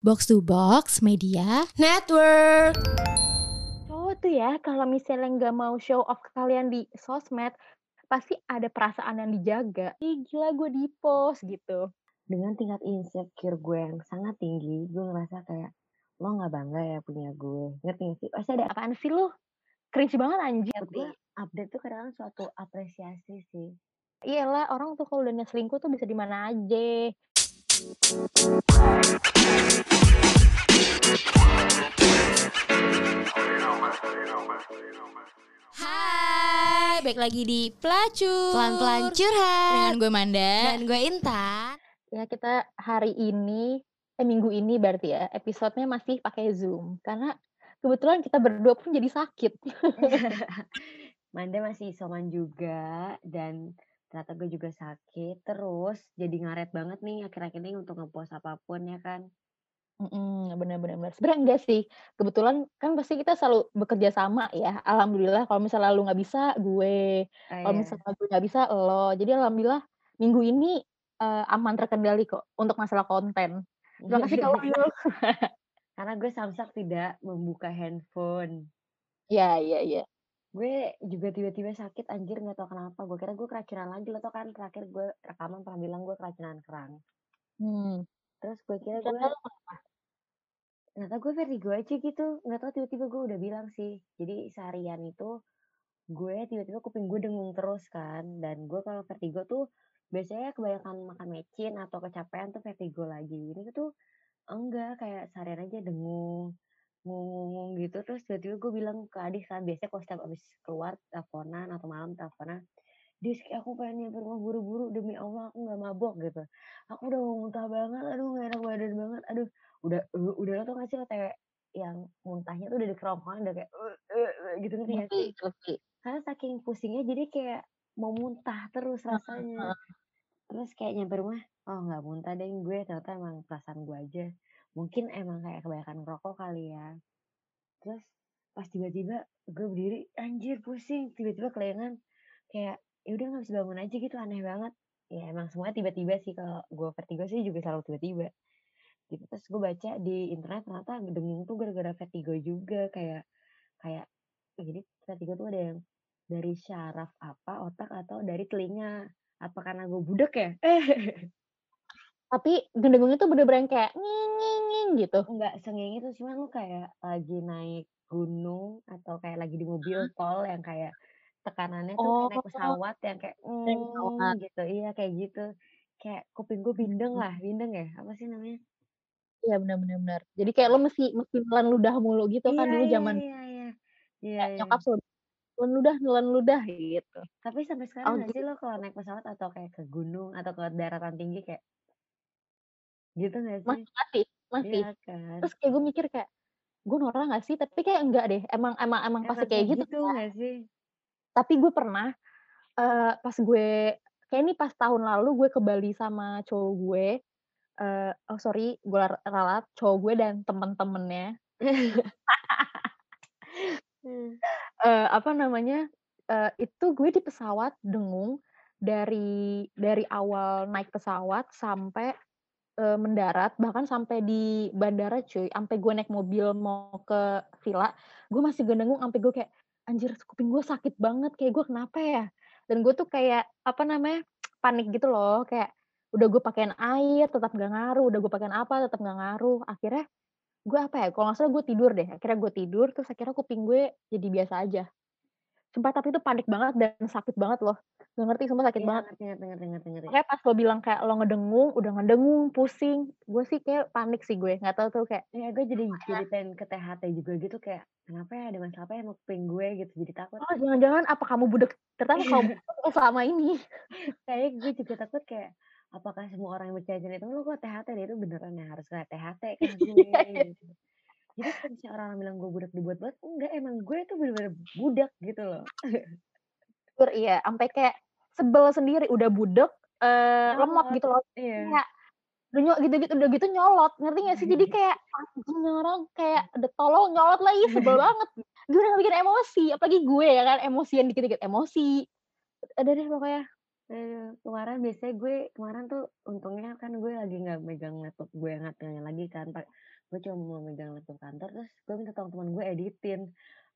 Box to Box Media Network. Cowok tuh ya kalau misalnya nggak mau show off kalian di sosmed, pasti ada perasaan yang dijaga. Ih gila gue di post gitu. Dengan tingkat insecure gue yang sangat tinggi, gue ngerasa kayak lo nggak bangga ya punya gue. Ngerti gak sih? Pasti ada Apaan sih lu? Cringe banget anjir. gue update tuh kadang suatu apresiasi sih. Iyalah orang tuh kalau udah selingkuh tuh bisa di mana aja. Hai, baik lagi di Pelacur Pelan-pelan curhat. Dengan gue Manda Dan gue Intan. Ya kita hari ini, eh minggu ini berarti ya, episodenya masih pakai Zoom. Karena kebetulan kita berdua pun jadi sakit. Manda masih isoman juga dan ternyata gue juga sakit. Terus jadi ngaret banget nih akhir-akhir ini untuk ngepost apa pun ya kan. Mm, bener-bener. bener. Sebenarnya enggak sih. Kebetulan kan pasti kita selalu bekerja sama ya. Alhamdulillah kalau misalnya lu nggak bisa, gue. Oh, Kalau iya. misalnya gue nggak bisa, lo. Jadi alhamdulillah minggu ini eh, aman terkendali kok untuk masalah konten. Terima kasih kalau lu. Karena gue samsak tidak membuka handphone. Iya, iya, iya. Gue juga tiba-tiba sakit anjir nggak tahu kenapa. Gue kira gue keracunan lagi lo tau kan terakhir gue rekaman pernah bilang gue keracunan kerang. Hmm. Terus gue kira gue kenapa? ternyata gue vertigo aja gitu. Nggak tahu tiba-tiba gue udah bilang sih. Jadi seharian itu gue tiba-tiba kuping gue dengung terus kan. Dan gue kalau vertigo tuh biasanya kebanyakan makan mecin atau kecapean tuh vertigo lagi. Ini tuh enggak kayak seharian aja dengung ngomong gitu terus tiba-tiba gue bilang ke adik kan biasanya kalau setiap abis keluar teleponan atau malam teleponan Dis, aku pengen nyampe rumah buru-buru demi Allah aku nggak mabok gitu. Aku udah mau muntah banget, aduh gak enak badan banget, aduh udah uh, udah lo tau gak sih lo kayak yang muntahnya tuh udah di kerongkongan udah kayak uh, uh, uh, gitu ngerti ngerti. Karena saking pusingnya jadi kayak mau muntah terus rasanya. Terus kayak nyampe rumah, oh nggak muntah deh gue, ternyata emang perasaan gue aja. Mungkin emang kayak kebanyakan ngerokok kali ya. Terus pas tiba-tiba gue berdiri, anjir pusing, tiba-tiba kelengan kayak ya udah nggak bisa bangun aja gitu aneh banget. Ya emang semuanya tiba-tiba sih kalau gue vertigo sih juga selalu tiba-tiba. Gitu terus gue baca di internet ternyata dengung tuh gara-gara vertigo juga kayak kayak jadi vertigo tuh ada yang dari syaraf apa otak atau dari telinga apa karena gue budek ya? Tapi gendengungnya tuh bener-bener yang kayak nging nging gitu. Enggak sengeng itu cuman lu kayak lagi naik gunung atau kayak lagi di mobil tol yang kayak tekanannya tuh kayak naik Oh, pesawat yang kayak mm, gitu. Iya kayak gitu. Kayak kuping gue bindeng lah. Bindeng ya? Apa sih namanya? Iya benar-benar benar. Jadi kayak lo mesti mesti nelan ludah mulu gitu kan iya dulu iya zaman iya iya. Iya iya. nyokap suruh nelan ludah nelan ludah gitu. tapi sampai Oh sekarang nggak gitu. sih lo kalau naik pesawat atau kayak ke gunung atau ke daratan tinggi kayak gitu nggak sih Masih masih masih. iya kan Terus kayak gue mikir kayak gue norak gak sih? Tapi kayak enggak deh. Emang emang emang pasti kayak gitu. gitu kan. nggak sih Tapi gue pernah eh pas gue kayak ini pas tahun lalu gue ke Bali sama cowok gue. eh oh sorry, gue ralat cowok gue dan temen-temennya. Eh apa namanya? eh itu gue di pesawat dengung dari dari awal naik pesawat sampai eh, mendarat bahkan sampai di bandara cuy sampai gue naik mobil mau ke villa gue masih dengung sampai gue kayak anjir kuping gue sakit banget kayak gue kenapa ya? Dan gue tuh kayak apa namanya panik gitu loh kayak udah gue pakein air tetap gak ngaruh udah gue pakein apa tetap gak ngaruh. Akhirnya gue apa ya kalau nggak salah gue tidur deh akhirnya gue tidur terus akhirnya kuping gue jadi biasa aja Sumpah tapi itu panik banget dan sakit banget loh. Gak ngerti sumpah sakit iya banget. ngerti ngerti ngerti ngerti ngerti Makanya pas lo bilang kayak lo ngedengung, udah ngedengung, pusing. Gue sih kayak panik sih gue. Gak tahu tuh kayak, Ya gue jadi jadi pengen ke THT juga gitu kayak kenapa ya ada masalah apa ya sama kuping gue gitu jadi takut oh jangan-jangan apa kamu budek? Ternyata kamu selama ini. kayak gue juga takut kayak apakah semua orang yang bercanda itu lo kok THT deh itu beneran ya harus ke THT kan gue gitu. Jadi kalau misalnya orang bilang gue budak dibuat-buat enggak emang gue tuh bener-bener budak gitu loh. Iya, sampai kayak sebel sendiri. Udah budek, eh lemot gitu loh. Iya. Kayak udah nyolot gitu-gitu udah gitu nyolot ngerti gak sih jadi kayak anjing nih orang kayak udah tolong nyolot lagi sebel banget gue udah bikin emosi apalagi gue ya kan emosian dikit-dikit emosi ada deh pokoknya kemarin biasanya gue kemarin tuh untungnya kan gue lagi nggak megang laptop gue yang ngatnya lagi kan gue cuma mau megang laptop kantor terus gue minta tolong teman gue editin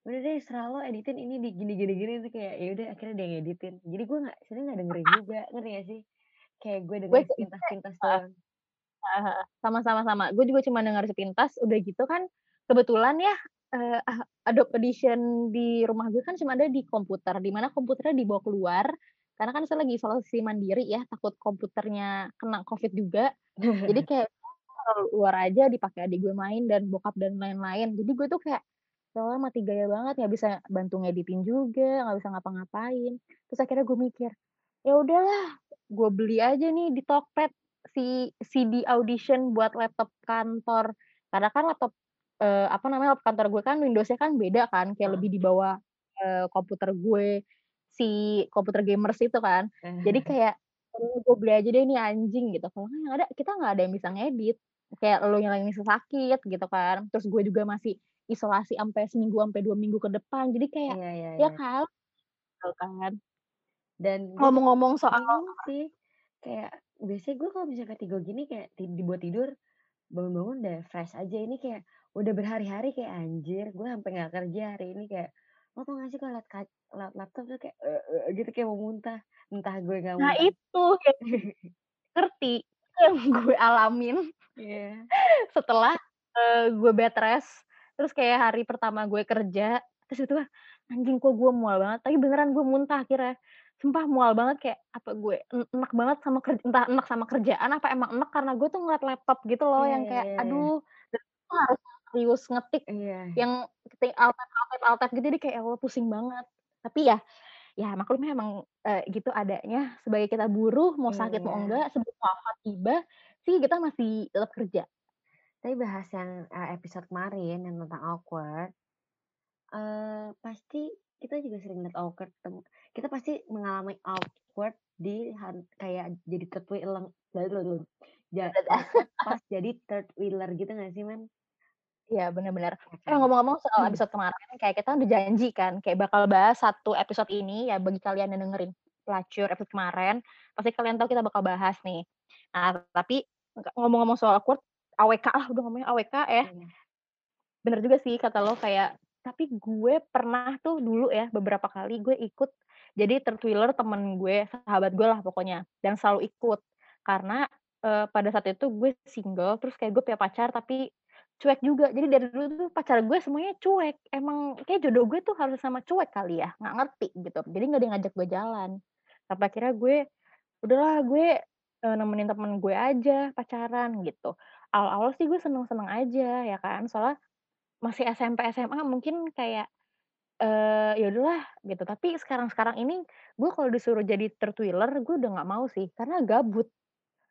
udah deh serah lo editin ini di gini gini gini Terus kayak ya udah akhirnya dia yang editin jadi gue nggak sebenarnya nggak dengerin juga ngerti gak sih kayak gue dengerin juga sepintas-pintas heeh. doang Heeh, sama-sama sama. Gue juga cuma denger sepintas, udah gitu kan kebetulan ya ah, Adobe Audition di rumah gue kan cuma ada di komputer, di mana komputernya dibawa keluar karena kan saya lagi isolasi mandiri ya, takut komputernya kena COVID juga. Jadi kayak taruh luar aja dipakai adik gue main dan bokap dan lain-lain. Jadi gue tuh kayak ya Allah mati gaya banget, nggak bisa bantu ngeditin juga, nggak bisa ngapa-ngapain. Terus akhirnya gue mikir, ya udahlah, gue beli aja nih di Tokped si CD audition buat laptop kantor. Karena kan laptop eh, apa namanya laptop kantor gue kan Windows-nya kan beda kan, kayak lebih di bawah eh, komputer gue si komputer gamers itu kan. Jadi kayak "Oh, gue beli aja deh ini anjing gitu. Kalau nggak yang ada kita nggak ada yang bisa ngedit. Kayak lo yang lagi sakit gitu kan. Terus gue juga masih isolasi sampai seminggu sampai dua minggu ke depan. Jadi kayak iya iya ya iya kan, kan. dan Ngomong-ngomong soal sih kayak biasanya gue kalau misalnya tiga gini kayak dibuat tidur bangun-bangun udah fresh aja ini kayak udah berhari-hari kayak anjir gue sampai nggak kerja hari ini kayak lo tau gak sih kalau liat, liat laptop tuh kayak "Eh, eh," gitu kayak mau muntah entah gue nggak nah muntah itu ngerti yang gue alamin Iya. setelah eh, gue bed rest terus kayak hari pertama gue kerja terus itu ah, anjing kok gue mual banget tapi beneran gue muntah akhirnya sumpah mual banget kayak apa gue en- enak banget sama kerja entah enak sama kerjaan apa emang enak karena gue tuh ngeliat laptop gitu loh Iya, yang iya, kayak iya, iya. aduh dan itu harus serius ngetik Iya. yang ketik alt tab alt tab alt tab gitu jadi kayak Allah pusing banget tapi ya ya maklumnya emang eh, gitu adanya sebagai kita buruh mau sakit mau Iya. enggak sebelum wafat tiba sih kita masih tetap kerja Tapi bahas yang eh, episode kemarin yang tentang awkward, eh pasti kita juga sering lihat awkward. Kita pasti mengalami awkward di kayak jadi third wheeler, pas jadi third wheeler gitu gak sih man? Iya benar-benar. Eh kan? ngomong-ngomong soal Hmm. episode kemarin, kayak kita udah janji kan, kayak bakal bahas satu episode ini ya bagi kalian yang dengerin pelacur episode kemarin, pasti kalian tahu kita bakal bahas nih. Nah tapi ngomong-ngomong soal awkward, AWK lah udah ngomongnya AWK ya. Iya. Bener juga sih kata lo kayak, tapi gue pernah tuh dulu ya beberapa kali gue ikut jadi third wheeler temen gue, sahabat gue lah pokoknya, dan selalu ikut karena eh, pada saat itu gue single, terus kayak gue punya pacar tapi cuek juga. Jadi dari dulu tuh pacar gue semuanya cuek. Emang kayak jodoh gue tuh harus sama cuek kali ya, nggak ngerti gitu. Jadi nggak ada yang ngajak gue jalan. Sampai akhirnya gue, udahlah gue nemenin temen gue aja pacaran gitu. Awal-awal sih gue seneng-seneng aja ya kan, soalnya masih SMP SMA mungkin kayak eh ya udahlah gitu. Tapi sekarang-sekarang ini gue kalau disuruh jadi third wheeler gue udah nggak mau sih karena gabut.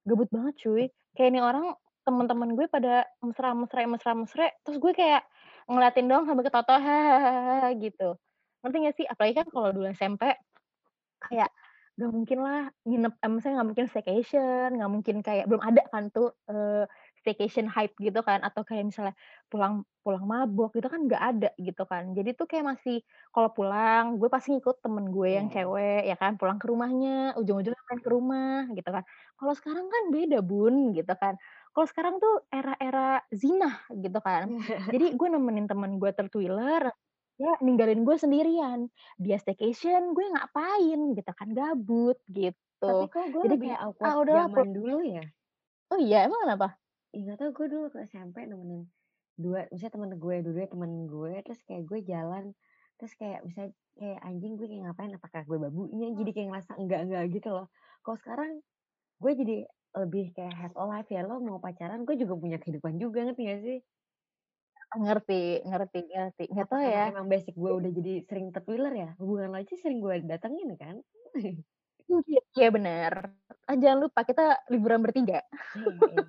Gabut banget cuy. Kayak ini orang teman-teman gue pada mesra-mesra mesra-mesra terus gue kayak ngeliatin doang sambil ketawa hahaha gitu. Ngerti gak sih? Apalagi kan kalau dulu SMP kayak gak mungkin lah nginep, eh, misalnya gak mungkin staycation, gak mungkin kayak belum ada kan tuh eh, staycation hype gitu kan, atau kayak misalnya pulang pulang mabok gitu kan gak ada gitu kan. Jadi tuh kayak masih kalau pulang gue pasti ngikut temen gue yang Iya. cewek ya kan, pulang ke rumahnya, ujung-ujungnya main ke rumah gitu kan. Kalau sekarang kan beda bun gitu kan. Kalau sekarang tuh era-era zina gitu kan. Jadi gue nemenin temen gue third ya ninggalin gue sendirian. Dia staycation, gue ngapain gitu kan, gabut gitu. Tapi kok gue Jadi kayak, awkward ah udahlah zaman dulu ya. Oh iya, emang kenapa? Ih, gak tau gue dulu ke SMP nemenin dua, misalnya temen gue, dua temen gue, terus kayak gue jalan, terus kayak misalnya kayak anjing gue kayak ngapain, apakah gue babunya, jadi kayak ngerasa enggak-enggak gitu loh. Kalau sekarang gue jadi lebih kayak have a life ya, lo mau pacaran, gue juga punya kehidupan juga, ngerti gak sih? Ngerti, ngerti, ngerti. Nggak tahu karena ya. emang basic gue udah jadi sering third wheeler ya, hubungan lo aja sering gue datengin kan? Iya, iya bener. Ah, jangan lupa kita liburan bertiga. Iya, iya.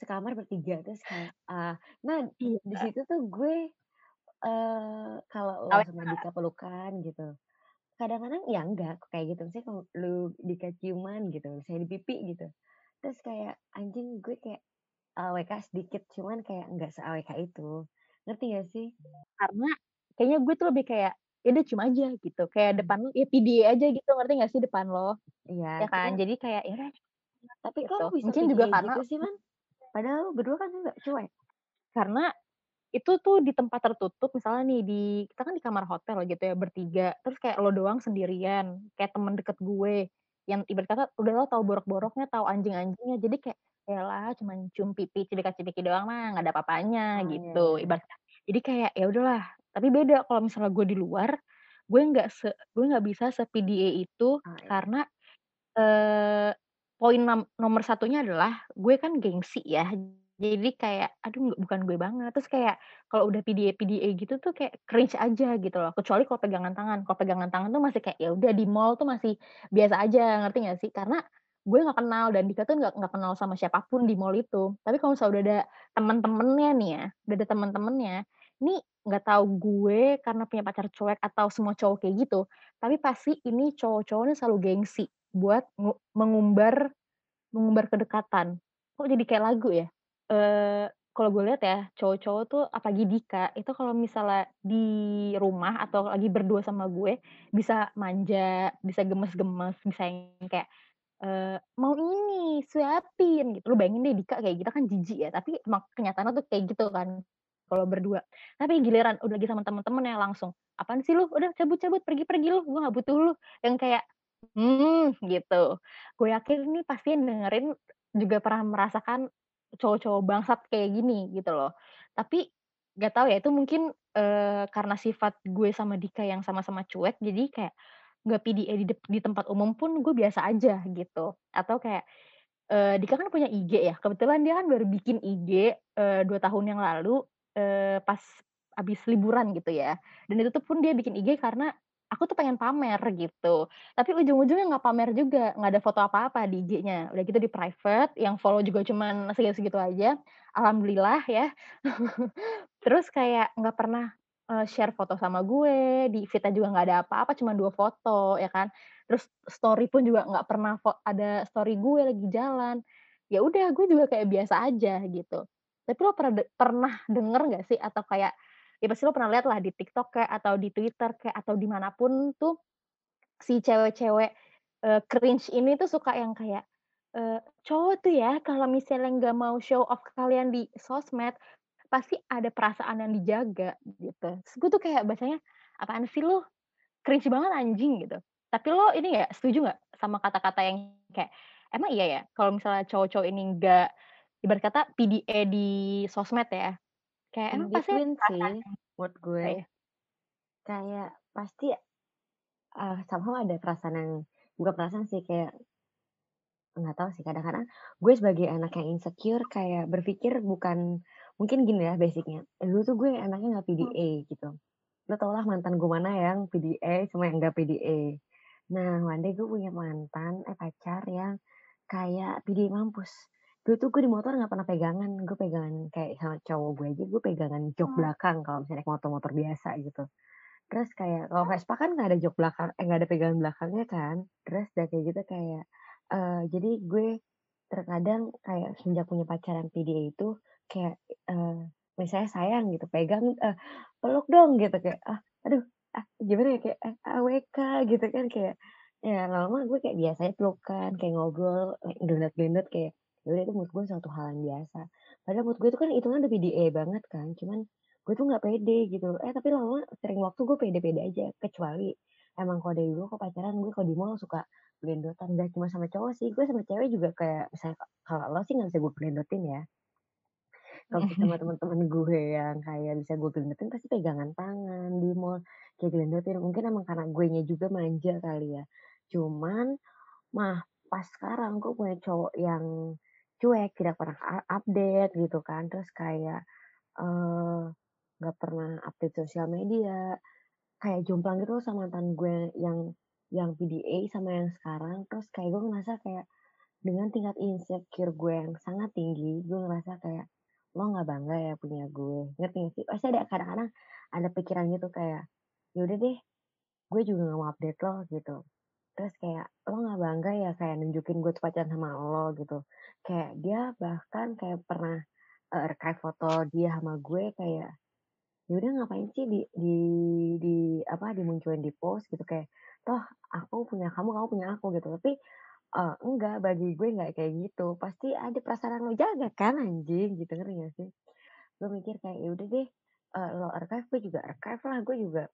Sekamar bertiga, terus kayak, ah, nah di Iya. situ tuh gue eh kalau lo sama Dika pelukan gitu, kadang-kadang ya enggak kayak gitu, misalnya kalau lu Dika ciuman gitu, misalnya di pipi gitu, terus kayak anjing gue kayak AWK sedikit, cuman kayak enggak se-AWK itu, ngerti gak sih? Karena kayaknya gue tuh lebih kayak, ya udah cium aja gitu. Kayak Hmm. depan lo, ya PDA aja gitu, ngerti gak sih depan lo? Ya Iya, kan? cuman Jadi kayak, ya udah tapi gitu. kok bisa Mungkin juga karena gitu sih, Man? Padahal berdua kan enggak cuek. Karena itu tuh di tempat tertutup misalnya nih di kita kan di kamar hotel gitu ya bertiga, terus kayak lo doang sendirian, kayak temen deket gue, yang ibarat kata udah lo tahu borok-boroknya, tahu anjing-anjingnya, jadi kayak, "Yaelah cuman cium pipi, cipika-cipiki doang mah nggak ada apa-apanya," Oh, iya gitu iya. ibaratnya. Jadi kayak ya udahlah, tapi beda kalau misalnya gue di luar, gue nggak se gue nggak bisa se-PDA itu Oh, iya. karena, eee, poin nomor satunya adalah gue kan gengsi ya, jadi kayak, aduh nggak bukan gue banget, terus kayak kalau udah PDA-PDA gitu tuh kayak cringe aja gitu loh, kecuali kalau pegangan tangan. Kalau pegangan tangan tuh masih kayak ya udah di mall tuh masih biasa aja, ngerti nggak sih? Karena gue nggak kenal dan Dika tuh nggak kenal sama siapa pun di mall itu. Tapi kalau misalnya udah ada temen-temennya nih ya, udah ada temen-temennya, ini nggak tahu gue karena punya pacar cuek atau semua cowok kayak gitu, tapi pasti ini cowok-cowok nih selalu gengsi buat ngu mengumbar mengumbar kedekatan. Kok jadi kayak lagu ya? Eee, kalau gue lihat ya, cowok-cowok tuh apalagi Dika, itu kalau misalnya di rumah atau lagi berdua sama gue, bisa manja, bisa gemes-gemes, bisa yang kayak, "Mau ini, suapin," gitu. Lu bayangin deh Dika kayak gitu kan jijik ya, tapi emang kenyataannya tuh kayak gitu kan, kalau berdua. Tapi giliran udah lagi sama temen-temennya langsung, "Apaan sih lu? Udah cabut cabut, pergi pergi lu, gue nggak butuh lu." Yang kayak, "Hmm," gitu. Gue yakin ini pasti yang dengerin juga pernah merasakan cowok-cowok bangsat kayak gini gitu loh. Tapi nggak tahu ya itu mungkin, eee, karena sifat gue sama Dika yang sama-sama cuek jadi kayak nggak PDA di dep di tempat umum pun gue biasa aja gitu. Atau kayak, eee, Dika kan punya IG ya, kebetulan dia kan baru bikin IG, eee, 2 tahun yang lalu, eee, pas habis liburan gitu ya. Dan itu tuh pun dia bikin IG karena aku tuh pengen pamer gitu. Tapi ujung-ujungnya nggak pamer juga, nggak ada foto apa-apa di IG-nya. Udah gitu di-private, yang follow juga cuman segitu-segitu aja, alhamdulillah ya. Terus kayak nggak pernah, eee, share foto sama gue, di feed-nya juga nggak ada apa-apa, cuma 2 foto ya kan. Terus story pun juga nggak pernah ada story gue lagi jalan. Ya udah, gue juga kayak biasa aja gitu. Tapi lo pernah de pernah denger nggak sih atau kayak ya pasti lo pernah lihat lah di TikTok kek, atau di Twitter kek, atau di mana pun tuh si cewek-cewek, eee, cringe ini tuh suka yang kayak, eee, cowok tuh ya kalau misalnya nggak mau show off kalian di sosmed, pasti ada perasaan yang dijaga gitu. Terus gue tuh kayak bacanya, "Apaan sih lu? Cringe banget anjing," gitu. Tapi lo ini nggak, setuju nggak sama kata-kata yang kayak, emang iya ya kalau misalnya cowok-cowok ini nggak ibarat kata PDA di sosmed ya, kayak In emang pasti sih, menurut gue. kayak Kayak pasti, eee, somehow ada perasaan yang bukan perasaan sih, kayak nggak tahu sih, kadang-kadang gue sebagai anak yang insecure kayak berpikir bukan mungkin gini ya basic-nya, dulu tuh gue anaknya nggak Mmm. PDA gitu. Lo tau lah mantan gue mana yang PDA sama yang nggak PDA. Nah, one day gue punya mantan eh, pacar yang kayak PDA mampus. Dulu tuh gue di motor nggak pernah pegangan, gue pegangan kayak sama cowok gue aja, gue pegangan jok Oh. belakang kalau misalnya naik motor-motor biasa gitu. Terus kayak kalau Vespa kan nggak ada jok belakang eh, nggak ada pegangan belakangnya kan. Terus udah kayak gitu kayak, eee, jadi gue terkadang kayak semenjak punya pacar yang PDA itu kayak, eee, misalnya sayang gitu pegang, eh, peluk dong gitu kayak, ah, aduh, ah, gimana ya kayak, eh, AWK gitu kan kayak, ya lama-lama gue kayak biasa aja pelukan, kayak ngobrol, eee, gelendat-gelendat kayak, ya udah itu menurut gue suatu hal yang biasa. Padahal menurut gue itu kan hitungan udah PDA banget kan, cuman gue tuh nggak pede gitu. Eh, tapi lama-lama sering waktu gue pede-pede aja, kecuali emang kalau dari dulu kok pacaran gue kalau di mall suka gelendotan, nggak cuma sama cowok sih, gue sama cewek juga kayak misalnya kalau lo sih nggak bisa gue gelendotin ya. Kalau sama temen-temen gue yang kayak bisa gue gelendotin pasti pegangan tangan di mall, kayak gelendotin. Mungkin emang karena guenya juga manja kali ya. Cuman, mah pas sekarang gue punya cowok yang cuek, tidak pernah update gitu kan, terus kayak, eee, nggak pernah update sosial media, kayak jomplang gitu sama mantan gue yang yang PDA sama yang sekarang, terus kayak gue ngerasa kayak dengan tingkat insecure gue yang sangat tinggi, gue ngerasa kayak, "Lo nggak bangga ya punya gue?" Ngerti nggak sih? Pasti ada kadang-kadang ada pikiran gitu kayak, "Ya udah deh, gue juga nggak mau update lo," gitu. Terus kayak, "Lo nggak bangga ya kayak nunjukin gue pacaran sama lo?" Gitu. Kayak dia bahkan kayak pernah, eee, archive foto dia sama gue kayak, ya udah ngapain sih di di di apa, dimunculin di post gitu kayak, "Toh aku punya kamu, kamu punya aku," gitu. Tapi, eee, enggak, bagi gue nggak kayak gitu. Pasti ada perasaan lo jaga kan anjing gitu, ngerti nggak sih? gue mikir kayak ya udah deh uh, lo archive gue juga archive lah gue juga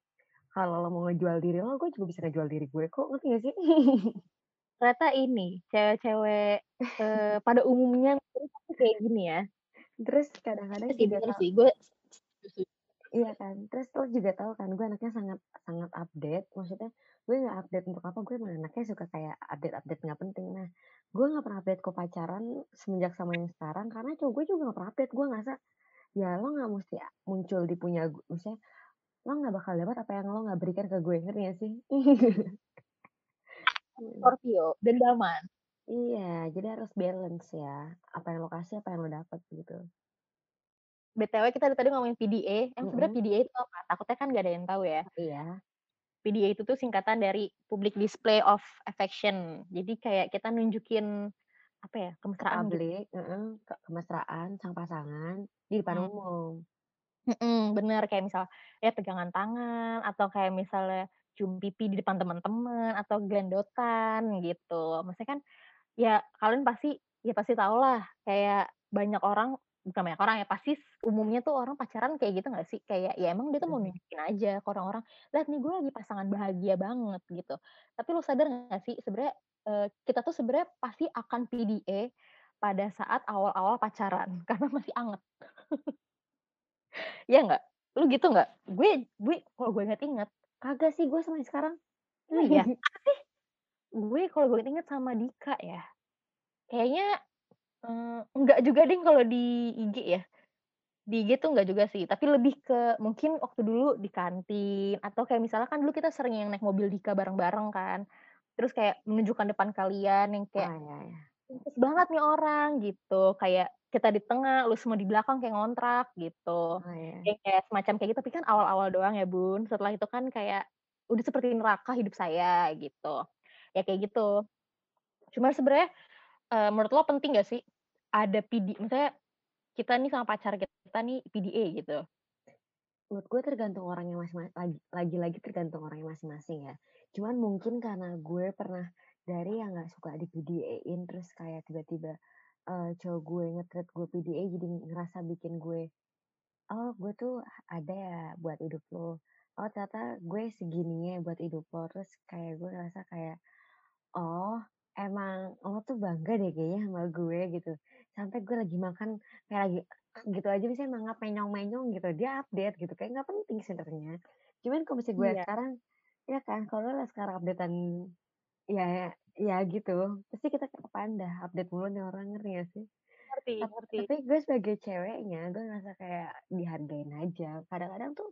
kalau lo mau ngejual diri lo gue juga bisa ngejual diri gue kok ngerti gak sih ternyata ini cewek-cewek uh, pada umumnya kayak gini ya terus kadang-kadang sih juga bener sih gue Iya kan, terus lo juga tahu kan gue anaknya sangat sangat update, maksudnya gue nggak update untuk apa, gue emang anaknya suka kayak update-update nggak penting. Nah, gue nggak pernah update kok pacaran semenjak sama yang sekarang karena cowok gue juga nggak pernah update, gue ngerasa ya lo nggak mesti muncul di punya gue, maksudnya lo nggak bakal dapat apa yang lo nggak berikan ke gue, ngerti gak sih? Scorpio dan Daman iya, jadi harus balance ya, apa yang lo kasih, apa yang lo dapat gitu. BTW kita tadi ngomongin PDA, emang sebenarnya Mm-mm. PDA itu apa? Takutnya kan gak ada yang tahu ya. Iya, PDA itu tuh singkatan dari Public Display of Affection. Jadi kayak kita nunjukin apa ya ke kemesraan gitu. publik, heeh, ke kemesraan sang pasangan di depan Hmm. umum. Mm-mm, bener kayak misal ya pegangan tangan atau kayak misalnya cium pipi di depan teman-teman atau glendotan gitu. Maksudnya kan ya kalian pasti ya pasti tau lah kayak banyak orang bukan banyak orang ya pasti umumnya tuh orang pacaran kayak gitu nggak sih? Kayak ya emang dia tuh mau nunjukin aja ke orang-orang lihat nih gue lagi pasangan bahagia banget gitu. Tapi lo sadar nggak sih sebenarnya eh, kita tuh sebenarnya pasti akan PDA pada saat awal-awal pacaran karena masih anget. Ya nggak? Lu gitu nggak? Gue gue kalau gue inget-inget Kagak sih gue sampai sekarang. oh iya. gue kalau gue inget sama Dika ya. Kayaknya eh, enggak juga deh kalau di IG ya. Di IG tuh enggak juga sih tapi lebih ke mungkin waktu dulu di kantin atau kayak misalnya kan dulu kita sering yang naik mobil Dika bareng-bareng kan. Terus kayak menunjukkan depan kalian yang kayak iya, iya. pintes banget nih orang gitu. Kayak kita di tengah lu semua di belakang kayak ngontrak gitu. Oh, iya. kayak, kayak semacam kayak gitu tapi kan awal-awal doang ya bun. Setelah itu kan kayak udah seperti neraka hidup saya gitu. Ya kayak gitu. Cuma sebenarnya eh, menurut lo penting gak sih ada PD misalnya kita nih sama pacar kita nih PDA gitu Menurut gue tergantung orangnya masing-masing. Lagi, lagi-lagi tergantung orangnya masing-masing ya. Cuman mungkin karena gue pernah dari yang nggak suka di PDA-in terus kayak tiba-tiba eh, cowok gue nge-treat gue PDA jadi ngerasa bikin gue oh gue tuh ada ya buat hidup lo. Oh ternyata gue segininya buat hidup lo. Terus kayak gue ngerasa kayak oh emang lo tuh bangga deh kayaknya sama gue gitu. Sampai gue lagi makan kayak lagi gitu aja bisa mangap menyong-menyong gitu. Dia update gitu. Kayak nggak penting sebenarnya. Cuman kalau misalnya gue Iya. sekarang ya kan kalau lo sekarang updatean ya ya gitu. Pasti kita kayak apaan dah update mulu nih orang ngerti gak sih? ngerti Tap- ngerti Tapi gue sebagai ceweknya gue ngerasa kayak dihargain aja. Kadang-kadang tuh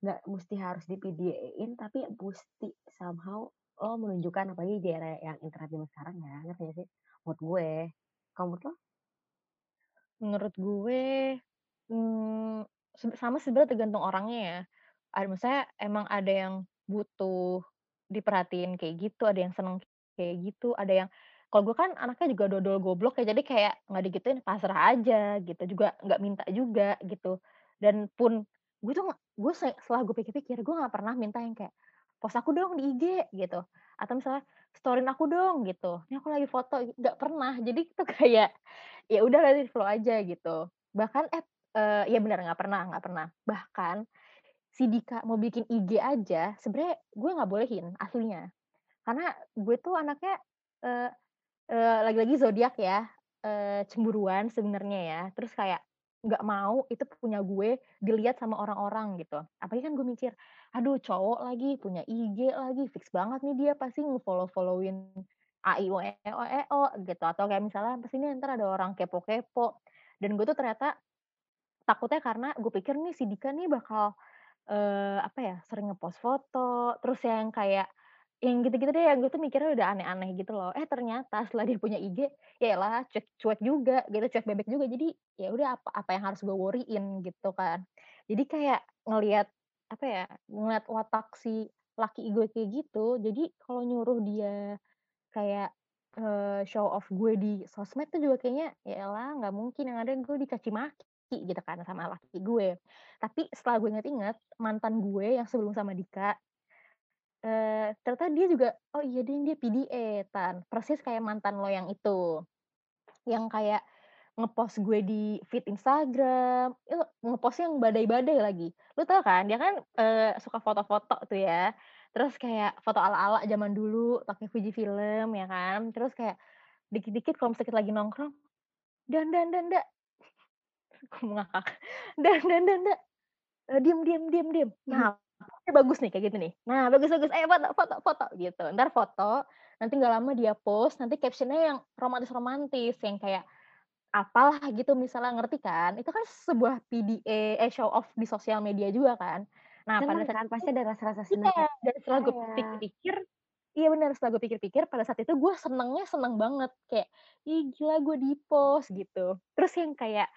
nggak mesti harus di PDA-in tapi mesti somehow lo menunjukkan apalagi di era yang internet zaman sekarang ya ngerti sih? Menurut gue. Kamu menurut lo? menurut gue hmm, sama sebenarnya tergantung orangnya ya ada misalnya emang ada yang butuh diperhatiin kayak gitu ada yang seneng kayak gitu ada yang kalau gue kan anaknya juga dodol goblok ya jadi kayak nggak digituin pasrah aja gitu juga nggak minta juga gitu dan pun gue tuh gue se- setelah gue pikir-pikir gue nggak pernah minta yang kayak post aku dong di IG gitu. Atau misalnya storyin aku dong gitu. Ini aku lagi foto nggak pernah. Jadi itu kayak ya udah nanti flow aja gitu. Bahkan eh eh, ya benar nggak pernah nggak pernah. Bahkan si Dika mau bikin IG aja sebenarnya gue nggak bolehin aslinya. Karena gue tuh anaknya eh, eh, lagi-lagi zodiak ya. Eh, cemburuan sebenarnya ya. Terus kayak nggak mau itu punya gue dilihat sama orang-orang gitu. Apalagi kan gue mikir aduh cowok lagi punya IG lagi fix banget nih dia pasti nge-follow followin AIO EO EO gitu. Atau kayak misalnya pasti ini ntar ada orang kepo-kepo. Dan gue tuh ternyata takutnya karena gue pikir nih si Dika nih bakal eh apa ya sering ngepost foto terus yang kayak yang gitu-gitu deh yang gue tuh mikirnya udah aneh-aneh gitu loh. Eh ternyata setelah dia punya IG ya lah cuek cuek juga gitu cuek bebek juga. Jadi ya udah apa apa yang harus gue worryin gitu kan. Jadi kayak ngelihat apa ya ngeliat watak si laki gue kayak gitu jadi kalau nyuruh dia kayak eh, show off gue di sosmed tuh juga kayaknya ya lah nggak mungkin yang ada gue dicaci maki gitu kan sama laki gue. Tapi setelah gue inget-inget mantan gue yang sebelum sama Dika eh ternyata dia juga oh iya dia dia PDA tan persis kayak mantan lo yang itu yang kayak ngepost gue di feed Instagram, itu ngepost yang badai-badai lagi. Lu tau kan dia kan, eee, suka foto-foto tuh ya, terus kayak foto ala-ala zaman dulu pakai Fujifilm ya kan, terus kayak dikit-dikit kalau misalnya lagi nongkrong, "Dan dan dan, Nda." Kok ngakak, "Dan dan dan, Nda." Eee, "Diem diem diem diem." Nah, ini bagus nih kayak gitu nih. Nah, bagus bagus, "Ayo foto foto foto." Gitu. Entar foto, nanti nggak lama dia post, nanti caption-nya yang romantis-romantis, yang kayak apalah gitu misalnya, ngerti kan? Itu kan sebuah PDA eh, show off di sosial media juga kan. Nah, pada Seneng saat kan? Pasti ada rasa-rasa iya, kayak, dan setelah gue sayang. pikir-pikir iya bener, setelah gue pikir-pikir pada saat itu gue senengnya seneng banget, kayak, "Ih gila gue di-post." Gitu. Terus yang kayak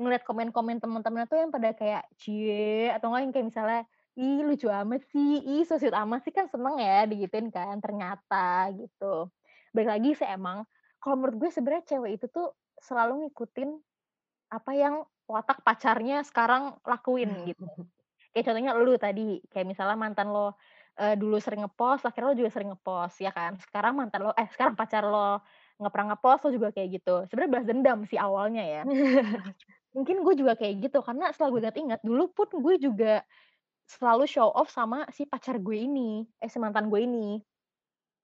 ngeliat komen-komen temen-temennya tuh yang pada kayak, "Cie," atau enggak yang kayak misalnya, "Ih lucu amat sih, ih so sweet amat sih." Kan seneng ya digituin kan ternyata gitu. Balik lagi sih emang, kalau menurut gue sebenarnya cewek itu tuh selalu ngikutin apa yang watak pacarnya sekarang lakuin gitu. Kayak contohnya lu tadi, kayak misalnya mantan lo, eee, dulu sering nge-post, akhirnya lo juga sering nge-post ya kan. Sekarang mantan lo eh, sekarang pacar lo nggak pernah nge-post, lo juga kayak gitu. Sebenarnya balas dendam sih awalnya ya. Mungkin gue juga kayak gitu, karena setelah gue ingat-ingat, dulu pun gue juga selalu show off sama si pacar gue ini, eh, si mantan gue ini.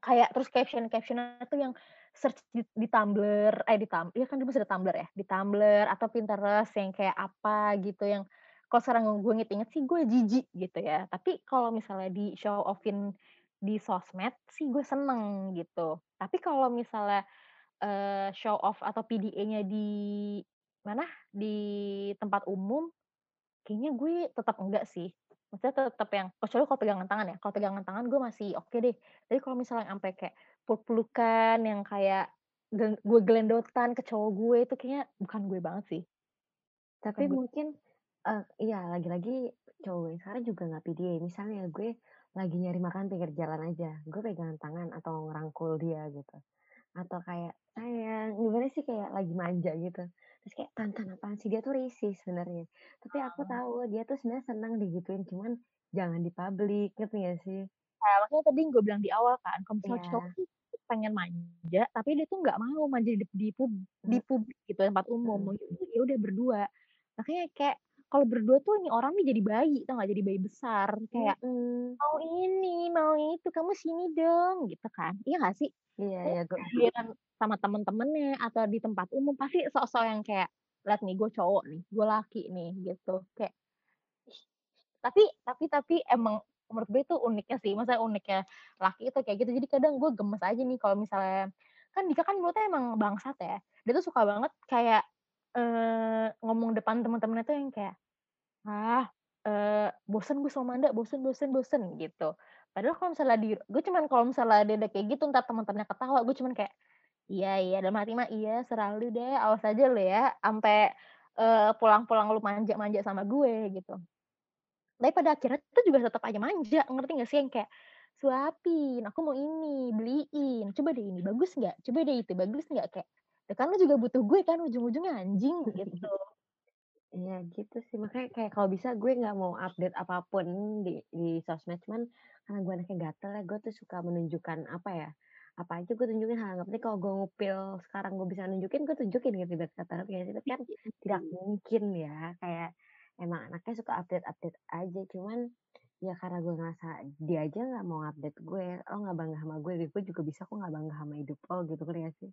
Kayak terus caption-caption-nya tuh yang search di di Tumblr, eh, di Tum iya kan dulu masih ada Tumblr ya, di Tumblr atau Pinterest yang kayak apa gitu, yang kalau sekarang gue inget-inget sih gue jijik gitu ya. Tapi kalau misalnya di show off-in di sosmed sih gue seneng gitu. Tapi kalau misalnya, eee, show off atau PDA-nya di mana, di tempat umum, kayaknya gue tetap enggak sih. Maksudnya tetap yang kecuali kalau pegangan tangan ya, kalau pegangan tangan gue masih oke deh. Tapi kalau misalnya sampai kayak peluk-pelukan yang kayak gue gelendotan ke cowok gue, itu kayaknya bukan gue banget sih. Bukan Tapi gue mungkin, eee, iya lagi-lagi cowok yang sekarang juga nggak PDA. Misalnya gue lagi nyari makan pinggir jalan aja, gue pegangan tangan atau ngerangkul dia gitu. Atau kayak, Gimana sih, kayak lagi manja gitu. Terus kayak, "Tantan apaan sih?" Dia tuh risih sebenarnya. Tapi aku Oh. tahu dia tuh sebenarnya senang digituin, cuman jangan di-publik, ngerti nggak sih? Nah, makanya tadi gue bilang di awal kan, kalau misalnya cowok Iya. pengen manja, tapi dia tuh nggak mau manja di di pub di publik gitu, tempat umum. tuh ya udah berdua. Makanya kayak kalau berdua tuh ini orang nih jadi bayi, tau nggak? Jadi bayi besar. Kayak, Mhm. "Mau ini, mau itu, kamu sini dong." Gitu kan. Iya nggak sih? Iya iya, gue sama temen-temennya atau di tempat umum pasti sok-sok yang kayak, "Lihat nih gue cowok nih, gue laki nih." Gitu. Kayak tapi tapi tapi emang menurut gue itu uniknya sih, maksudnya uniknya laki itu kayak gitu. Jadi kadang gue gemes aja nih kalau misalnya kan Dika kan mulutnya emang bangsat ya. Dia tuh suka banget kayak, ngomong depan temen-temennya tuh yang kayak, "Ah, eee, bosen gue sama Manda, bosen bosen bosen." Gitu. Padahal kalau misalnya di gue cuman kalau misalnya dia kayak gitu entar temen-temennya ketawa, gue cuman kayak, "Iya iya," dalam hati mah, "Iya serah lu deh, awas aja lu ya, ampe, eee, pulang-pulang lu manja-manja sama gue." Gitu. Tapi pada akhirnya itu juga tetep aja manja, ngerti nggak sih? Yang kayak, "Suapin, aku mau ini, beliin, coba deh ini, bagus nggak? Coba deh itu, bagus nggak?" Kayak, "Ya kan lu juga butuh gue kan ujung-ujungnya anjing." Gitu. Iya gitu sih, makanya kayak kalau bisa gue nggak mau update apa pun di di sosmed, cuman karena gue anaknya gatel ya, gue tuh suka menunjukkan apa ya, apa aja gue tunjukin hal nggak penting kalau gue ngupil sekarang gue bisa nunjukin, gue tunjukin gitu ibarat kata, sih? Tapi kan tidak mungkin ya, kayak emang anaknya suka update-update aja, cuman ya karena gue ngerasa dia aja nggak mau update gue, "Lo nggak bangga sama gue, gue juga bisa kok nggak bangga sama hidup lo," gitu, ngerti nggak sih?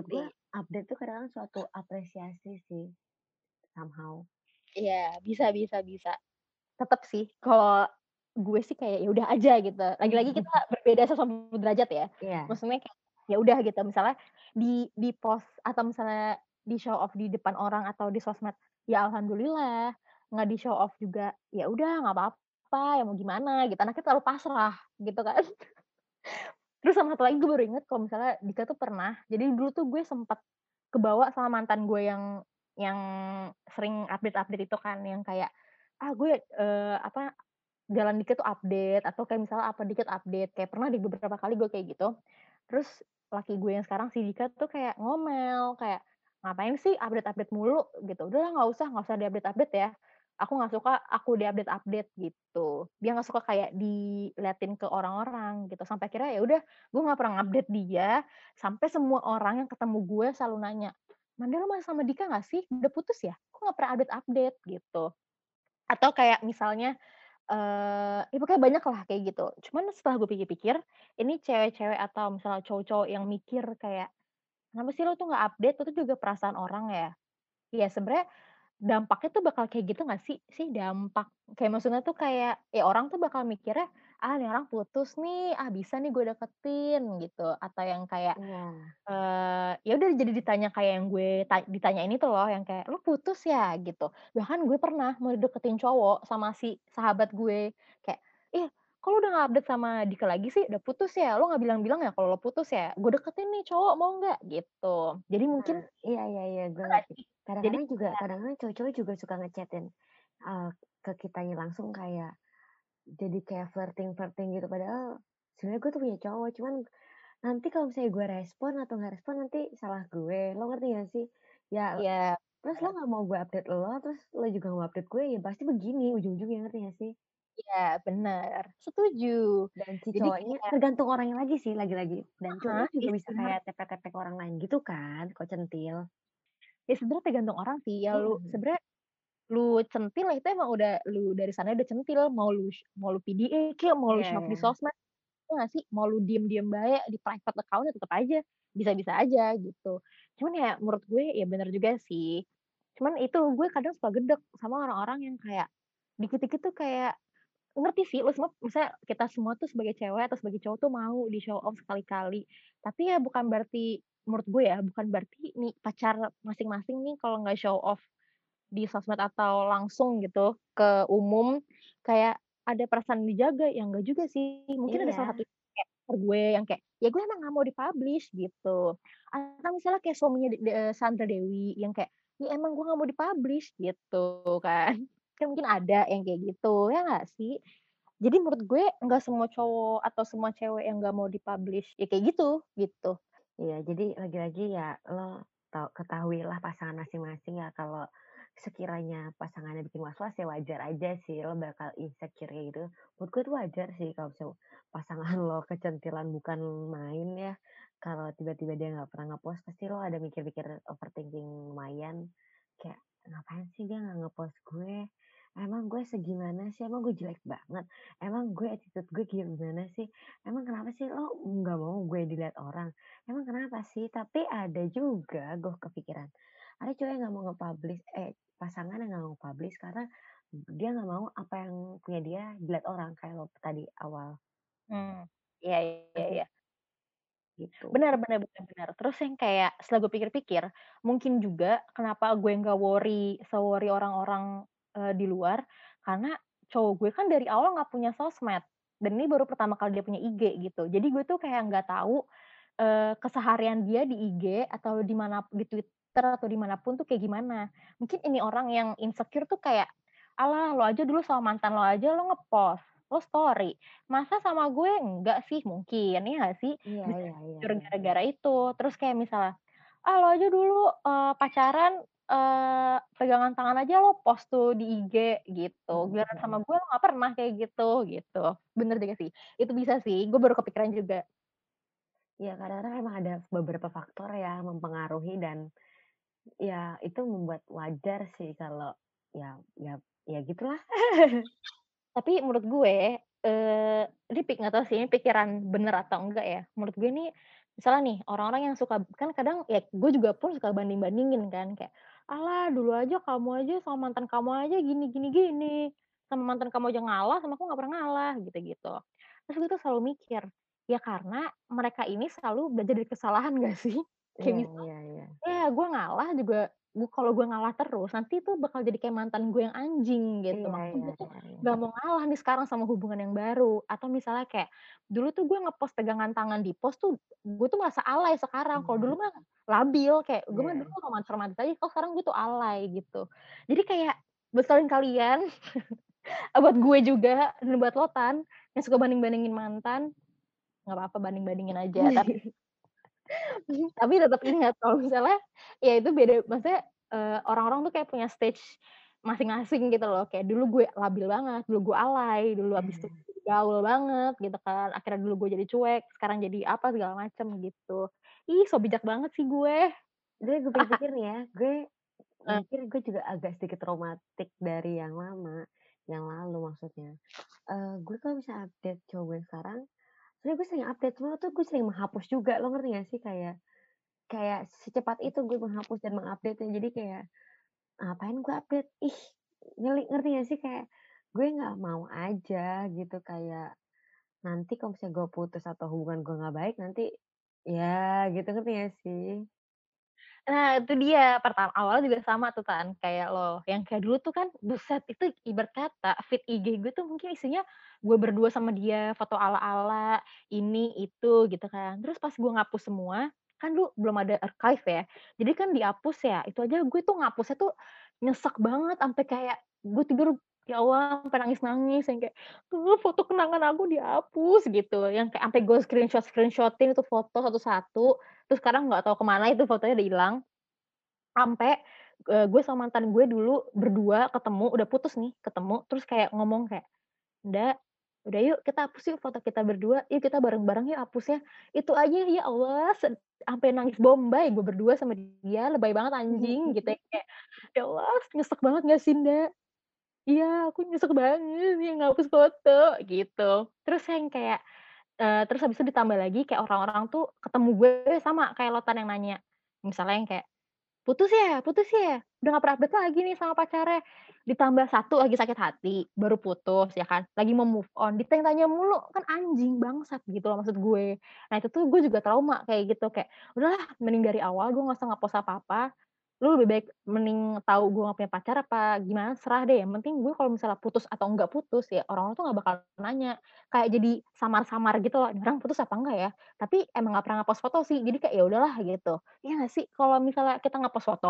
Ngerti. update tuh kadang-kadang suatu apresiasi sih, somehow. Iya, bisa bisa bisa. Tetep sih, kalau gue sih kayak ya udah aja gitu. Lagi-lagi kita berbeda 180 derajat ya. Iya. Maksudnya kayak ya udah gitu, misalnya di di-post atau misalnya di-show off di depan orang atau di sosmed, ya alhamdulillah. Nggak di-show off juga, ya udah nggak apa-apa, ya mau gimana gitu. Anaknya terlalu pasrah gitu kan. Terus sama satu lagi gue baru inget kalau misalnya Dika tuh pernah, jadi dulu tuh gue sempet kebawa sama mantan gue yang yang sering update-update itu kan, yang kayak, ah gue, eee, apa, jalan dikit tuh update, atau kayak misalnya apa dikit update, kayak pernah di beberapa kali gue kayak gitu. Terus laki gue yang sekarang si Dika tuh kayak ngomel, kayak, "Ngapain sih update-update mulu?" Gitu. "Udahlah nggak usah nggak usah di-update-update ya. Aku nggak suka aku di-update-update." Gitu. Dia nggak suka kayak diliatin ke orang-orang gitu. Sampai akhirnya ya udah, gue nggak pernah update dia, sampai semua orang yang ketemu gue selalu nanya, Manda lu masih sama Dika nggak sih? Udah putus ya? Kok nggak pernah update-update gitu. Atau kayak misalnya, eee, ya pokoknya banyak lah kayak gitu. Cuman setelah gue pikir-pikir, ini cewek-cewek atau misalnya cowok-cowok yang mikir kayak, "Kenapa sih lo tuh nggak update? Itu juga perasaan orang ya." Ya sebenarnya dampaknya tuh bakal kayak gitu nggak sih sih dampak kayak maksudnya tuh kayak, ya orang tuh bakal mikirnya, "Ah, nih orang putus nih, ah bisa nih gue deketin," gitu. Atau yang kayak, Iya. eee, ya udah jadi ditanya kayak yang gue ta ditanyain itu loh, yang kayak, "Lu putus ya?" Gitu. Bahkan gue pernah mau deketin cowok sama si sahabat gue, kayak, "Ih, kok lu udah nggak update sama Dika lagi sih? Udah putus ya? Lu nggak bilang-bilang ya kalau lu putus ya? Gue deketin nih cowok, mau nggak?" Gitu. Jadi mungkin Nah, iya iya iya, gue ngerti. Kadang-kadang juga kadang-kadang cowok-cowok juga suka nge-chat-in, eee, ke kitanya langsung kayak jadi kayak flirting-flirting gitu, padahal sebenarnya gue tuh punya cowok, cuman nanti kalau misalnya gue respon atau nggak respon nanti salah gue, lo ngerti nggak sih? Ya, Iya, terus lo nggak mau gue update lo, terus lo juga nggak mau update gue, ya pasti begini ujung-ujungnya, ngerti nggak sih? Iya, bener. Setuju. Dan si Jadi cowoknya kayak tergantung orangnya lagi sih, lagi-lagi. Dan heeh, cowoknya juga iya bisa bener. kayak tepek-tepek orang lain gitu kan, kok centil. Ya sebenarnya tergantung orang sih, ya lu Mhm. sebenarnya lu centil itu emang udah lu dari sana udah centil, mau lu sh mau lu PDA kek, mau lu Iya di iya. sosmed, ya nggak sih? Mau lu diem-diem bae di private account ya tetep aja, bisa-bisa aja gitu. Cuman ya menurut gue ya bener juga sih. Cuman itu gue kadang suka gedek sama orang-orang yang kayak dikit-dikit tuh kayak ngerti sih lu semua maksudnya kita semua tuh sebagai cewek atau sebagai cowok tuh mau di-show off sekali-kali. Tapi ya bukan berarti menurut gue ya, bukan berarti nih pacar masing-masing nih kalau nggak show off di sosmed atau langsung gitu ke umum, kayak ada perasaan dijaga, ya enggak juga sih. Mungkin ada salah Iya. satu kayak gue yang kayak, ya gue emang nggak mau di-publish gitu. Atau misalnya kayak suaminya de de eee, Sandra Dewi yang kayak, ya emang gue nggak mau di-publish gitu kan. Kan mungkin ada yang kayak gitu, ya nggak sih? Jadi menurut gue nggak semua cowok atau semua cewek yang nggak mau di-publish, ya kayak gitu, gitu. Iya, jadi lagi-lagi ya lo tau ketahuilah pasangan masing-masing ya kalau sekiranya pasangannya bikin was-was ya wajar aja sih lo bakal insecure gitu. Menurut gue tuh wajar sih kalau pasangan lo kecentilan bukan main ya. Kalau tiba-tiba dia nggak pernah ngepost pasti lo ada mikir-mikir overthinking lumayan. Kayak ngapain sih dia nggak ngepost gue? Emang gue segimana sih? Emang gue jelek banget? Emang gue attitude gue gimana sih? Emang kenapa sih lo nggak mau gue dilihat orang? Emang kenapa sih? Tapi ada juga gue kepikiran. Ada cowok yang nggak mau nge-publish, eh pasangan yang nggak mau publish karena dia nggak mau apa yang punya dia dilihat orang kayak lo tadi awal. Mmm, iya iya iya. Gitu. Benar benar benar benar. Terus yang kayak setelah gue pikir-pikir, mungkin juga kenapa gue nggak worry se-worry orang-orang, di luar, karena cowok gue kan dari awal nggak punya sosmed, dan ini baru pertama kali dia punya IG gitu. Jadi gue tuh kayak nggak tahu, keseharian dia di IG atau di mana di Twitter atau di mana pun tuh kayak gimana. Mungkin ini orang yang insecure tuh kayak, "Alah, lo aja dulu sama mantan lo aja lo nge-post, lo story, masa sama gue enggak sih?" Mungkin, iya nggak sih? Iya Bisa iya iya insecure iya. gara-gara itu. Terus kayak misalnya, "Ah, lo aja dulu, eee, pacaran, eee, pegangan tangan aja lo post tuh di IG," gitu. Mhm "Giliran sama mhm. gue lo nggak pernah kayak gitu," gitu. Bener juga sih, itu bisa sih, gue baru kepikiran juga. Iya, kadang-kadang emang ada beberapa faktor yang mempengaruhi dan ya itu membuat wajar sih kalau ya ya ya gitulah. Tapi menurut gue, eee, ini pik nggak tahu sih ini pikiran bener atau enggak ya, menurut gue nih, misalnya nih orang-orang yang suka kan kadang ya gue juga pun suka banding-bandingin kan kayak, "Alah dulu aja kamu aja sama mantan kamu aja gini gini gini, sama mantan kamu aja ngalah, sama aku nggak pernah ngalah," gitu-gitu. Terus gue tuh selalu mikir, ya karena mereka ini selalu belajar dari kesalahan nggak sih? Iya Kayak misal iya iya. ya gue ngalah juga gu kalau gue ngalah terus, nanti tuh bakal jadi kayak mantan gue yang anjing gitu. Iya Makanya iya gue tuh iya iya. nggak mau ngalah nih sekarang sama hubungan yang baru. Atau misalnya kayak, dulu tuh gue nge-post pegangan tangan di post tuh, gue tuh merasa alay sekarang. Kalau dulu mah labil, kayak gue mah dulu Iya. romantis-romantis aja, kok sekarang gue tuh alay gitu. Jadi kayak besalin kalian, buat gue juga dan buat lo Tan, yang suka banding-bandingin mantan, nggak apa-apa banding-bandingin aja, tapi tapi tetep ingat kalau misalnya, ya itu beda maksudnya, eee, orang-orang tuh kayak punya stage masing-masing gitu loh. Kayak dulu gue labil banget, dulu gue alay, dulu abis itu gaul banget gitu kan, akhirnya dulu gue jadi cuek, sekarang jadi apa segala macem gitu. Ih, so bijak banget sih gue. Sebenarnya gue pikir-pikir nih ya, gue Eh. mikir gue juga agak sedikit traumatik dari yang lama, yang lalu maksudnya. Eee, gue kalau misalnya update cowok gue sekarang, sebenarnya gue sering update, cuma tuh gue sering menghapus juga, lo ngerti gak sih? Kayak kayak secepat itu gue menghapus dan mengupdate-nya. Jadi kayak, ngapain gue update? Ih, nyeli ngerti gak sih? Kayak gue nggak mau aja gitu, kayak nanti kalau misalnya gue putus atau hubungan gue nggak baik, nanti ya gitu, ngerti gak sih? Nah, itu dia, pertama awalnya juga sama tuh kan, kayak lo, yang kayak dulu tuh kan, buset itu ibarat kata feed IG gue tuh mungkin isinya gue berdua sama dia, foto ala-ala, ini, itu, gitu kan. Terus pas gue ngapus semua, kan dulu belum ada archive ya, jadi kan dihapus ya, itu aja gue tuh ngapusnya tuh nyesek banget, sampai kayak gue tidur, ya Allah sampai nangis-nangis yang kayak, "Eee, foto kenangan aku dihapus," gitu, yang kayak sampai gue screenshot-screenshot-in itu foto satu-satu, terus sekarang nggak tahu ke mana itu fotonya udah ilang. Sampai, eee, gue sama mantan gue dulu berdua ketemu, udah putus nih, ketemu, terus kayak ngomong kayak, "Nda, udah yuk kita hapus yuk foto kita berdua, yuk kita bareng-bareng yuk hapusnya." Itu aja ya Allah sampai nangis bombay gue berdua sama dia, lebay banget anjing gitu ya, kayak, ya Allah nyesek banget nggak sih, Nda? Iya, aku nyesek banget yang ngapus foto, gitu. Terus yang kayak, eee, terus habis itu ditambah lagi kayak orang-orang tuh ketemu gue sama kayak lo tadi yang nanya, misalnya yang kayak, "Putus ya putus ya? Udah nggak pernah update lagi nih sama pacarnya." Ditambah satu lagi sakit hati, baru putus ya kan, lagi mau move on, ditanya-tanya mulu, kan anjing, bangsat gitu loh maksud gue. Nah itu tuh gue juga trauma kayak gitu, kayak, udahlah mending dari awal gue nggak usah nge-post apa-apa, lu lebih baik mending tahu gue nggak punya pacar apa gimana serah deh, yang penting gue kalau misalnya putus atau enggak putus ya orang-orang tuh nggak bakal nanya. Kayak jadi samar-samar gitu loh, "Ini orang putus apa enggak ya?" Tapi emang nggak pernah nge-post foto sih, jadi kayak ya udahlah gitu. Iya nggak sih? Kalau misalnya kita nge-post foto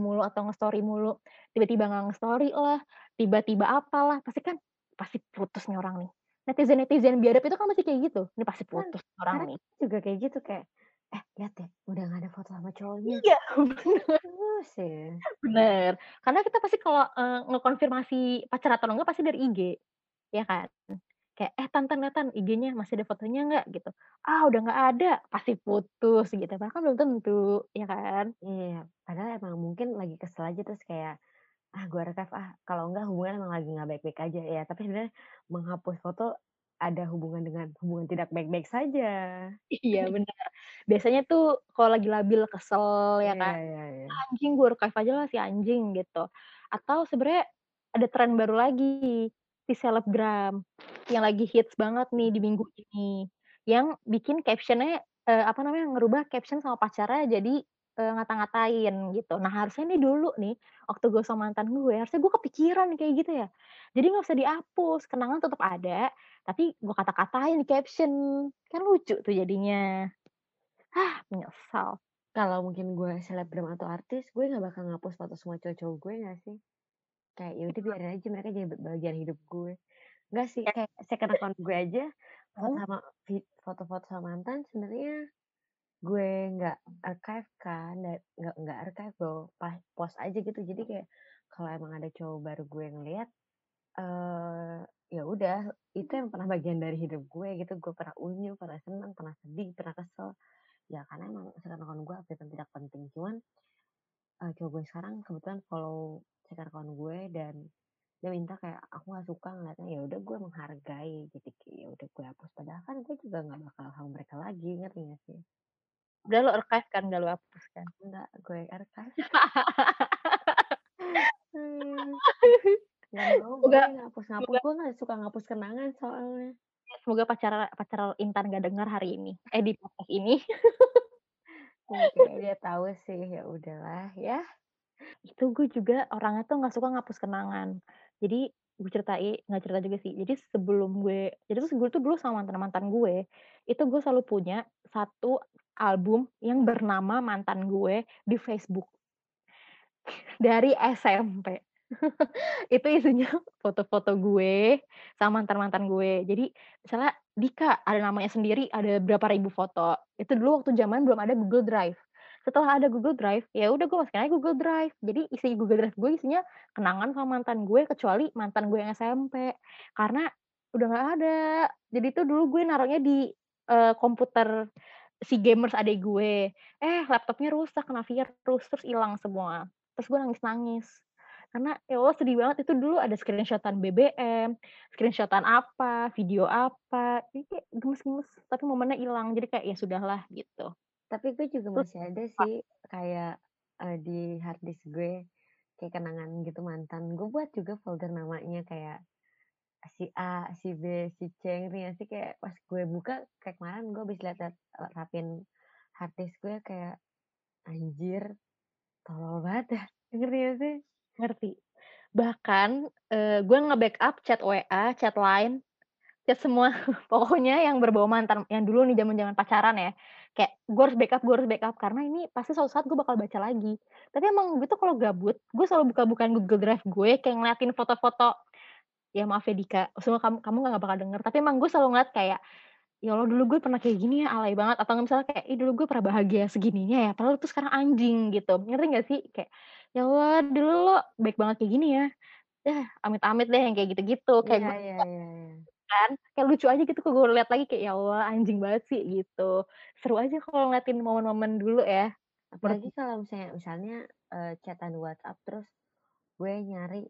mulu atau nge-story mulu, tiba-tiba nggak nge-story lah, tiba-tiba apalah, pasti kan pasti putus nih orang nih. Netizen-netizen biadab itu kan pasti kayak gitu, "Ini pasti Kan putus orang kadang nih." juga kayak gitu, kayak, "Eh, lihat deh, udah nggak ada foto sama cowoknya." Iya, bener. Buset. Bener, karena kita pasti kalau, eee, ngekonfirmasi pacar atau enggak pasti dari IG, ya kan? Kayak, "Eh, Tan Tan, lihat Tan, IG-nya masih ada fotonya nggak?" Gitu. "Ah, udah nggak ada," pasti putus gitu, padahal kan belum tentu, ya kan? Iya, padahal emang mungkin lagi kesel aja terus kayak, "Ah, gue archive ah," kalau enggak hubungan emang lagi nggak baik-baik aja ya, tapi sebenarnya menghapus foto ada hubungan dengan hubungan tidak baik-baik saja. Iya, bener. Biasanya tuh kalau lagi labil, kesel, ya Iya kan, iya iya. "Ah, anjing, gue archive aja lah si anjing," gitu. Atau sebenarnya ada tren baru lagi, si selebgram, yang lagi hits banget nih di minggu ini, yang bikin caption-nya, eee, apa namanya, ngerubah caption sama pacarnya jadi, eee, ngata-ngatain gitu. Nah harusnya nih dulu nih, waktu gue sama mantan gue, harusnya gue kepikiran kayak gitu ya. Jadi nggak usah dihapus, kenangan tetep ada, tapi gue kata-katain di caption, kan lucu tuh jadinya. Hah, menyesal. Kalau mungkin gue selebgram atau artis, gue nggak bakal ngapus foto semua cowok-cowok gue nggak sih? Kayak ya udah biarin aja mereka jadi ba bagian hidup gue. Nggak sih, Ya. kayak second account gue aja, foto Oh. sama foto-foto sama mantan sebenarnya gue nggak archive kan, nggak nggak archive loh, pas post aja gitu. Jadi kayak kalau emang ada cowok baru gue ngeliat, eee, ya udah, itu yang pernah bagian dari hidup gue gitu, gue pernah unyu, pernah senang, pernah sedih, pernah kesel. Ya karena emang second account gue update-an tidak penting, cuman, eee, cowok gue sekarang kebetulan follow second account gue dan dia minta kayak aku nggak suka ngeliatnya, ya udah gue menghargai, jadi kayak ya udah gue hapus. Padahal kan gue juga nggak bakal sama mereka lagi, ngerti nggak sih? Udah lu archive kan, nggak lu hapus kan? Enggak, gue archive. Nggak mau gue ngapus-ngapus, gue nggak suka ngapus kenangan soalnya. ya semoga pacar pacar Intan nggak denger hari ini, eh di podcast ini. Ya dia tahu sih, ya udahlah ya. Itu gue juga orangnya tuh nggak suka ngapus kenangan. Jadi gue ceritai nggak cerita juga sih, jadi sebelum gue jadi tuh gue tuh dulu sama mantan-mantan gue, itu gue selalu punya satu album yang bernama mantan gue di Facebook. Dari SMP. Itu isinya foto-foto gue sama mantan-mantan gue. Jadi misalnya Dika, ada namanya sendiri, ada berapa ribu foto. Itu dulu waktu zaman belum ada Google Drive. Setelah ada Google Drive, ya udah gue masukin aja Google Drive. Jadi isi Google Drive gue isinya kenangan sama mantan gue, kecuali mantan gue yang SMP. Karena udah nggak ada. Jadi itu dulu gue naruhnya di, eee, komputer si gamers adik gue. Eh, laptopnya rusak, kena virus, terus hilang semua. Terus gue nangis-nangis. Karena ya Allah sedih banget itu dulu ada screenshotan BBM, screenshotan apa, video apa, jadi kayak gemes-gemes. Tapi momennya hilang, jadi kayak ya sudahlah gitu. Tapi gue juga Terus masih ada sih kayak eh, di hard disk gue kayak kenangan gitu mantan. Gue buat juga folder namanya kayak si A, si B, si C ngerti gak sih kayak pas gue buka kayak kemarin gue habis liat, liat rapin hard gue kayak anjir tolol banget ya ngerti gak sih ngerti. Bahkan eh, gue nge-backup chat WA, chat line, chat semua pokoknya yang berbau mantan yang dulu nih zaman-zaman pacaran ya. Kayak gue harus backup, gue harus backup karena ini pasti suatu saat gue bakal baca lagi. Tapi emang gue tuh kalau gabut, gue selalu buka-bukaan Google Drive gue kayak ngeliatin foto-foto ya maaf ya Dika, semua kamu kamu gak bakal denger. Tapi emang gue selalu ngeliat kayak ya Allah dulu gue pernah kayak gini ya alay banget. Atau misalnya kayak ih dulu gue pernah bahagia segininya ya padahal itu sekarang anjing gitu. Ngerti gak sih? Kayak ya Allah dulu lo baik banget kayak gini ya. Ya amit-amit deh yang kayak gitu-gitu. Kayak gue iya iya iya. kan kayak lucu aja gitu kok gue lihat lagi kayak ya Allah anjing banget sih gitu. Seru aja kalau ngeliatin momen-momen dulu ya apalagi kalau misalnya misalnya eh, chatan WhatsApp terus gue nyari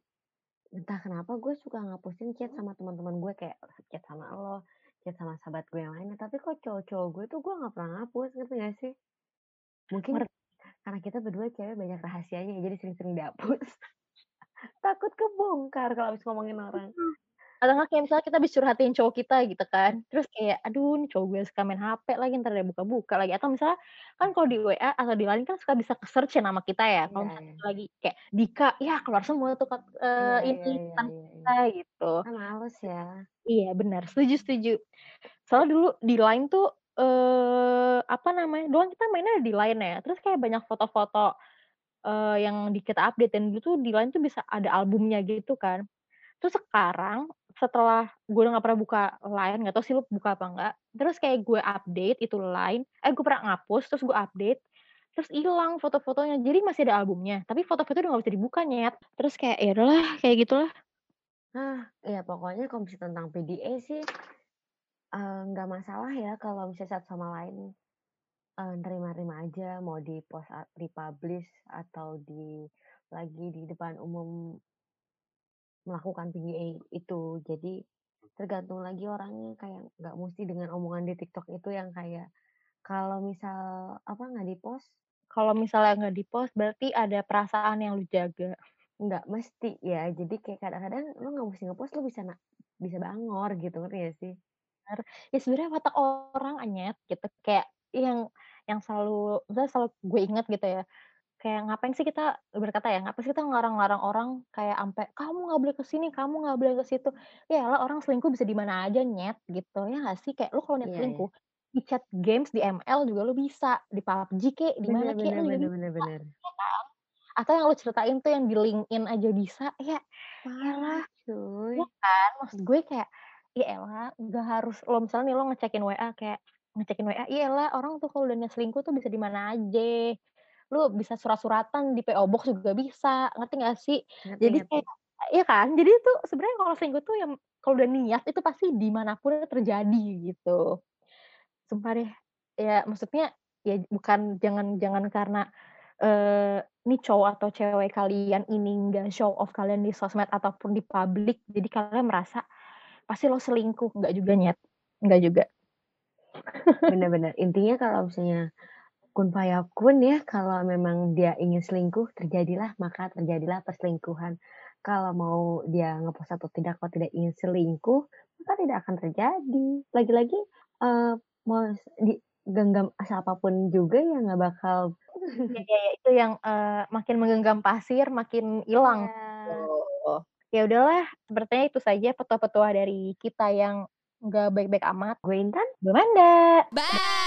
entah kenapa gue suka ngapusin chat sama teman-teman gue kayak chat sama lo chat sama sahabat gue yang lainnya. Tapi kok cowok-cowok gue tuh gue nggak pernah ngapus ngerti gak sih? Mungkin ngerti. karena kita berdua cewek banyak rahasianya jadi sering-sering dihapus. Takut kebongkar kalau habis ngomongin orang atau nggak kayak misalnya kita bisa curhatin cowok kita gitu kan terus kayak aduh nih cowok gue suka main HP lagi ntar dia buka-buka lagi. Atau misalnya kan kalau di WA atau di lain kan suka bisa ke search ya nama kita ya kalau iya misalnya kita lagi kayak Dika ya keluar semua tuh eh, iya iya ini iya tanpa iya iya. kita gitu. Males ya. Iya benar setuju setuju. Soalnya dulu di line tuh eh apa namanya doang kita mainnya di line ya terus kayak banyak foto-foto eh, yang di kita update dan dulu tuh di line tuh bisa ada albumnya gitu kan. Terus sekarang setelah gue udah gak pernah buka Line, nggak tahu sih lu buka apa enggak. Terus kayak gue update itu Line, eh gue pernah ngapus, terus gue update, terus hilang foto-fotonya. Jadi masih ada albumnya, tapi foto-foto udah gak bisa dibuka nyet. Terus kayak ya udahlah, kayak gitulah. ah ya pokoknya kalau misalnya tentang PDA sih eh, nggak masalah ya kalau misalnya satu sama lain eh, nerima-nerima aja mau di post a- republish atau di lagi di depan umum melakukan PDA itu jadi tergantung lagi orangnya kayak nggak mesti dengan omongan di TikTok itu yang kayak kalau misal apa nggak di post Kalau misalnya nggak di-post, berarti ada perasaan yang lu jaga. nggak mesti ya jadi kayak kadang-kadang lu nggak mesti ngepost lu bisa na- bisa bangor gitu ngerti gak sih. Ya sebenarnya watak orang anyet gitu. Kayak yang yang selalu, misalnya selalu gue inget gitu ya. Kayak ngapain sih kita berkata ya, ngapain sih kita ngelarang-larang orang kayak ampe kamu nggak boleh ke sini, kamu nggak boleh ke situ. Ya lah orang selingkuh bisa di mana aja nyet gitu. Ya nggak sih kayak lu kalau niat iya iya selingkuh di chat games di ML juga lu bisa, di PUBG kek, di mana kek bener bener bener bener ya kan? Atau yang lu ceritain tuh yang di LinkedIn aja bisa. Ya, elah, cuy ya kan? Maksud gue kayak ya elah, nggak harus lo misalnya nih lo ngecekin WA kayak ngecekin WA, iya lah orang tuh kalau udah selingkuh tuh bisa di mana aja. Lu bisa surat-suratan di PO Box juga bisa, ngerti gak sih? ngerti Jadi ngerti kayak iya kan? Jadi itu sebenarnya kalau selingkuh tuh yang kalau udah niat itu pasti di mana pun terjadi gitu. Sumpah deh. Ya maksudnya ya bukan jangan jangan karena eh ini cowok atau cewek kalian ini nggak show off kalian di sosmed ataupun di publik, jadi kalian merasa pasti lo selingkuh, nggak juga nyet, nggak juga. bener-bener intinya kalau misalnya kun fayakun ya kalau memang dia ingin selingkuh terjadilah maka terjadilah perselingkuhan kalau mau dia ngepost atau tidak kalau tidak ingin selingkuh maka tidak akan terjadi lagi-lagi eh mau di genggam siapa pun juga ya nggak bakal Ya, ya, ya, itu yang eh, makin menggenggam pasir makin hilang. Iya. Gitu. Ya udahlah, sepertinya itu saja petua-petua dari kita yang nggak baik-baik amat. gue Intan ada. Bye.